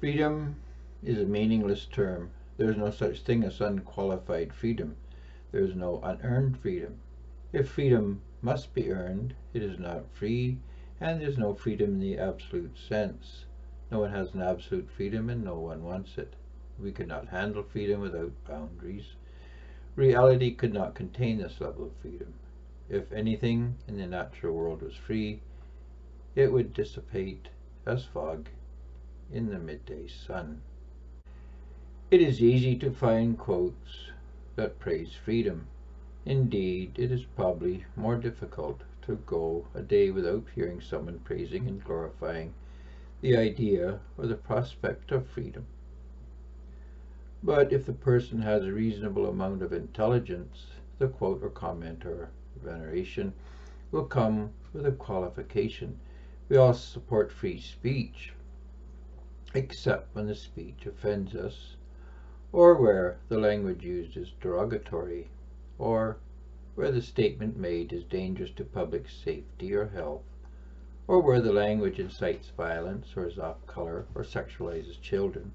Freedom is a meaningless term. There is no such thing as unqualified freedom. There is no unearned freedom. If freedom must be earned, it is not free, and there is no freedom in the absolute sense. No one has an absolute freedom, and no one wants it. We could not handle freedom without boundaries. Reality could not contain this level of freedom. If anything in the natural world was free, it would dissipate as fog in the midday sun. It is easy to find quotes that praise freedom. Indeed, it is probably more difficult to go a day without hearing someone praising and glorifying the idea or the prospect of freedom. But if the person has a reasonable amount of intelligence, the quote or comment or veneration will come with a qualification. We all support free speech, except when the speech offends us, or where the language used is derogatory, or where the statement made is dangerous to public safety or health, or where the language incites violence or is off color or sexualizes children,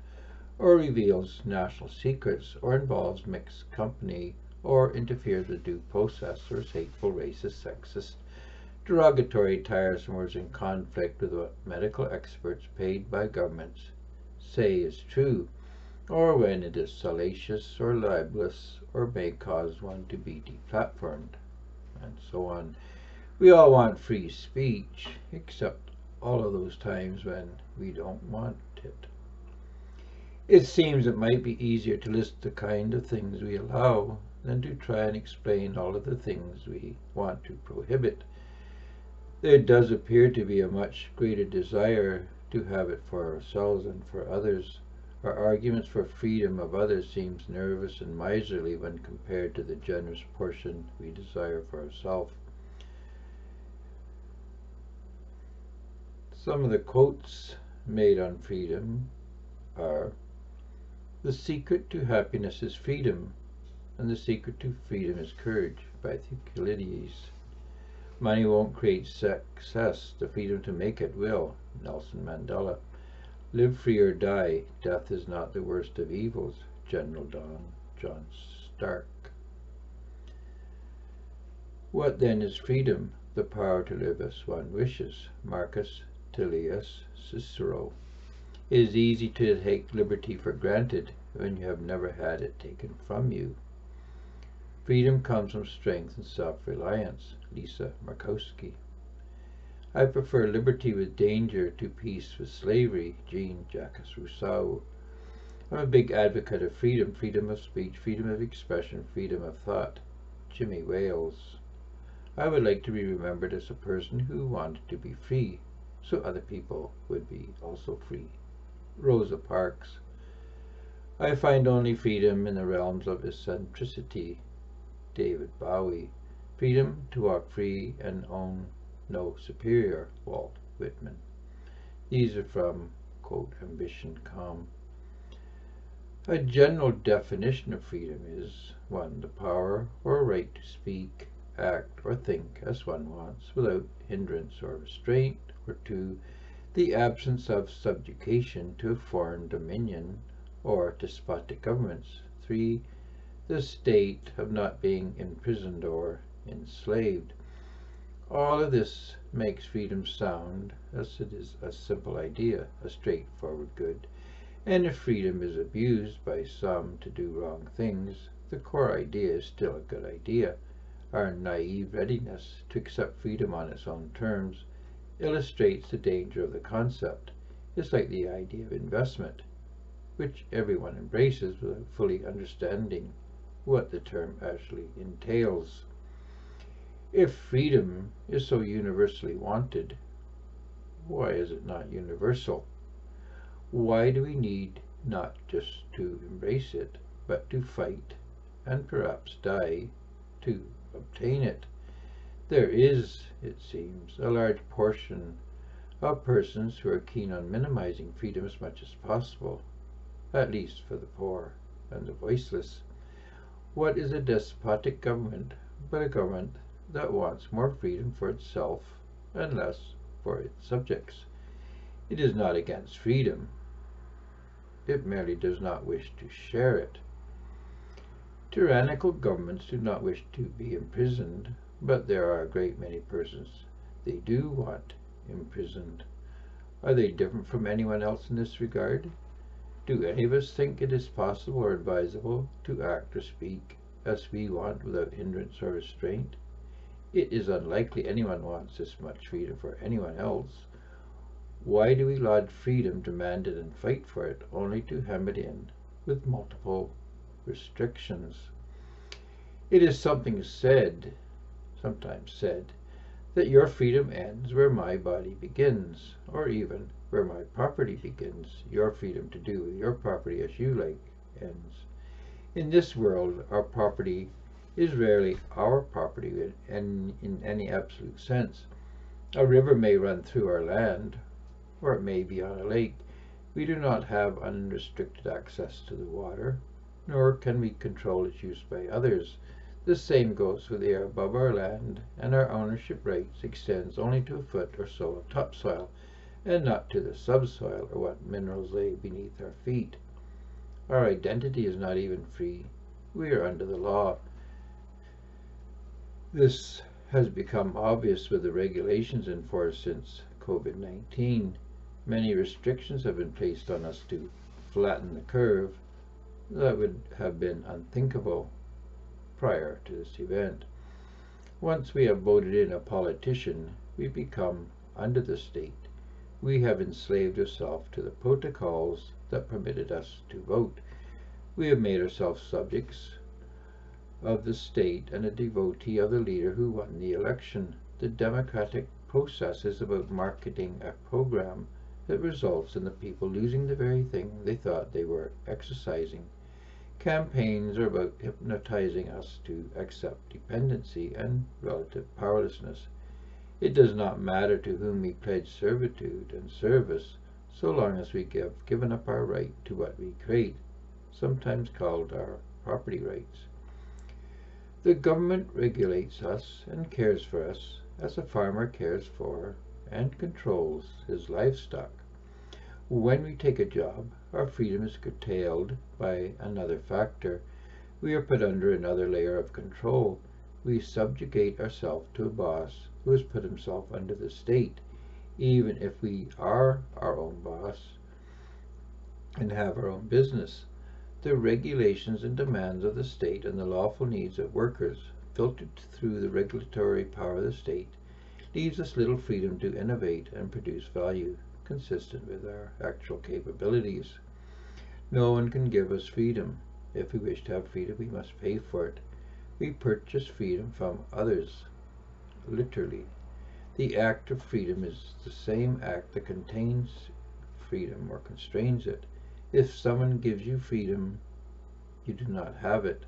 or reveals national secrets, or involves mixed company, or interferes with due process, or is hateful, racist, sexist, derogatory, tiresome, or is in conflict with what medical experts paid by governments say is true, or when it is salacious or libelous, or may cause one to be deplatformed, and so on. We all want free speech, except all of those times when we don't want it. It seems it might be easier to list the kind of things we allow than to try and explain all of the things we want to prohibit. There does appear to be a much greater desire to have it for ourselves and for others. Our arguments for freedom of others seems nervous and miserly when compared to the generous portion we desire for ourselves. Some of the quotes made on freedom are The secret to happiness is freedom, and the secret to freedom is courage by Thucydides. Money won't create success, the freedom to make it will. Nelson Mandela. Live free or die, death is not the worst of evils. General Don John Stark. What then is freedom? The power to live as one wishes. Marcus Tullius Cicero. It is easy to take liberty for granted when you have never had it taken from you. Freedom comes from strength and self-reliance. Lisa Murkowski. I prefer liberty with danger to peace with slavery. Jean Jacques Rousseau. I'm a big advocate of freedom, freedom of speech, freedom of expression, freedom of thought. Jimmy Wales. I would like to be remembered as a person who wanted to be free, so other people would be also free. Rosa Parks. I find only freedom in the realms of eccentricity. David Bowie. Freedom to walk free and own no superior. Walt Whitman. These are from, quote, Ambition Calm. A general definition of freedom is 1. The power or right to speak, act, or think as one wants without hindrance or restraint, or 2. The absence of subjugation to a foreign dominion or despotic governments. 3 the state of not being imprisoned or enslaved. All of this makes freedom sound as it is a simple idea, a straightforward good. And if freedom is abused by some to do wrong things, the core idea is still a good idea. Our naive readiness to accept freedom on its own terms illustrates the danger of the concept. It's like the idea of investment, which everyone embraces without fully understanding what the term actually entails. If freedom is so universally wanted, why is it not universal? Why do we need not just to embrace it, but to fight and perhaps die to obtain it? There is, it seems, a large portion of persons who are keen on minimizing freedom as much as possible, at least for the poor and the voiceless. What is a despotic government but a government that wants more freedom for itself and less for its subjects? It is not against freedom, it merely does not wish to share it. Tyrannical governments do not wish to be imprisoned, but there are a great many persons they do want imprisoned. Are they different from anyone else in this regard? Do any of us think it is possible or advisable to act or speak as we want without hindrance or restraint? It is unlikely anyone wants this much freedom for anyone else. Why do we laud freedom, demand it, and fight for it, only to hem it in with multiple restrictions? It is something said, sometimes said, that your freedom ends where my body begins, or even where my property begins. Your freedom to do with your property as you like ends. In this world, our property is rarely our property in, in any absolute sense. A river may run through our land, or it may be on a lake. We do not have unrestricted access to the water, nor can we control its use by others. The same goes for the air above our land, and our ownership rights extends only to a foot or so of topsoil, and not to the subsoil or what minerals lay beneath our feet. Our identity is not even free. We are under the law. This has become obvious with the regulations in force since COVID-19. Many restrictions have been placed on us to flatten the curve that would have been unthinkable prior to this event. Once we have voted in a politician, we become under the state. We have enslaved ourselves to the protocols that permitted us to vote. We have made ourselves subjects of the state and a devotee of the leader who won the election. The democratic process is about marketing a program that results in the people losing the very thing they thought they were exercising. Campaigns are about hypnotizing us to accept dependency and relative powerlessness. It does not matter to whom we pledge servitude and service, so long as we have given up our right to what we create, sometimes called our property rights. The government regulates us and cares for us as a farmer cares for and controls his livestock. When we take a job, our freedom is curtailed by another factor. We are put under another layer of control. We subjugate ourselves to a boss who has put himself under the state, even if we are our own boss and have our own business the regulations and demands of the state and the lawful needs of workers, filtered through the regulatory power of the state, leaves us little freedom to innovate and produce value consistent with our actual capabilities. No one can give us freedom. If we wish to have freedom, we must pay for it. We purchase freedom from others, literally. The act of freedom is the same act that contains freedom or constrains it. If someone gives you freedom, you do not have it.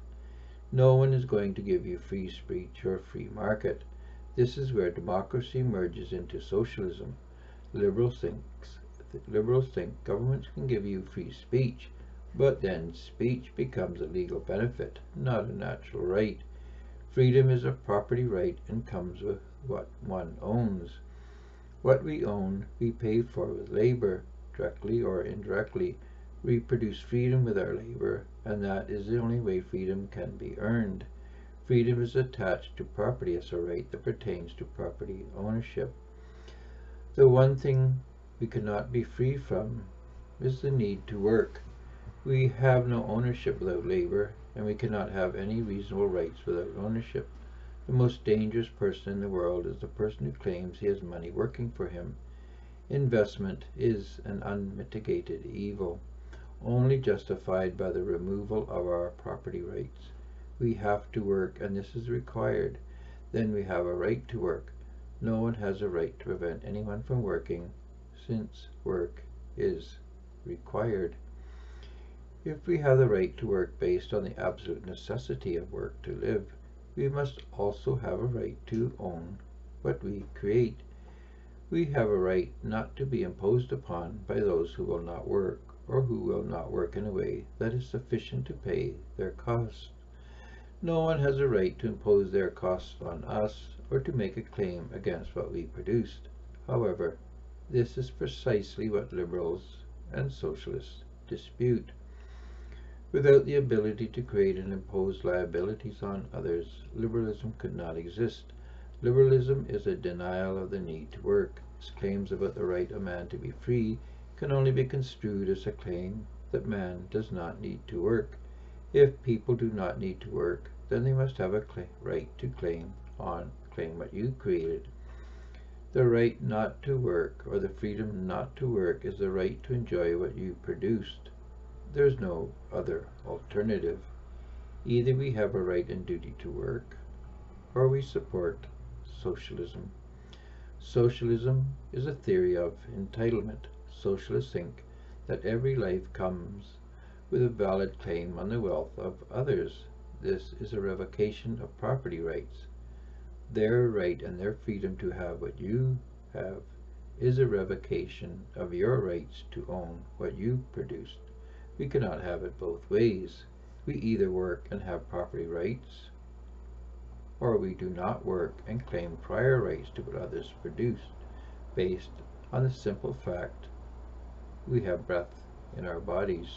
No one is going to give you free speech or free market. This is where democracy merges into socialism. Liberals think, liberals think governments can give you free speech, but then speech becomes a legal benefit, not a natural right. Freedom is a property right and comes with what one owns. What we own, we pay for with labor, directly or indirectly. We produce freedom with our labor, and that is the only way freedom can be earned. Freedom is attached to property as a right that pertains to property ownership. The one thing we cannot be free from is the need to work. We have no ownership without labor, and we cannot have any reasonable rights without ownership. The most dangerous person in the world is the person who claims he has money working for him. Investment is an unmitigated evil only justified by the removal of our property rights. We have to work, and this is required. Then we have a right to work. No one has a right to prevent anyone from working, since work is required. If we have the right to work based on the absolute necessity of work to live, we must also have a right to own what we create. We have a right not to be imposed upon by those who will not work or who will not work in a way that is sufficient to pay their costs. No one has a right to impose their costs on us or to make a claim against what we produced. However, this is precisely what liberals and socialists dispute. Without the ability to create and impose liabilities on others, liberalism could not exist. Liberalism is a denial of the need to work. Its claims about the right of man to be free can only be construed as a claim that man does not need to work. If people do not need to work, then they must have a right to claim on claim what you created. The right not to work or the freedom not to work is the right to enjoy what you produced. There's no other alternative. Either we have a right and duty to work, or we support socialism. Socialism is a theory of entitlement. Socialists think that every life comes with a valid claim on the wealth of others. This is a revocation of property rights. Their right and their freedom to have what you have is a revocation of your rights to own what you produced. We cannot have it both ways. We either work and have property rights, or we do not work and claim prior rights to what others produced, based on the simple fact we have breath in our bodies.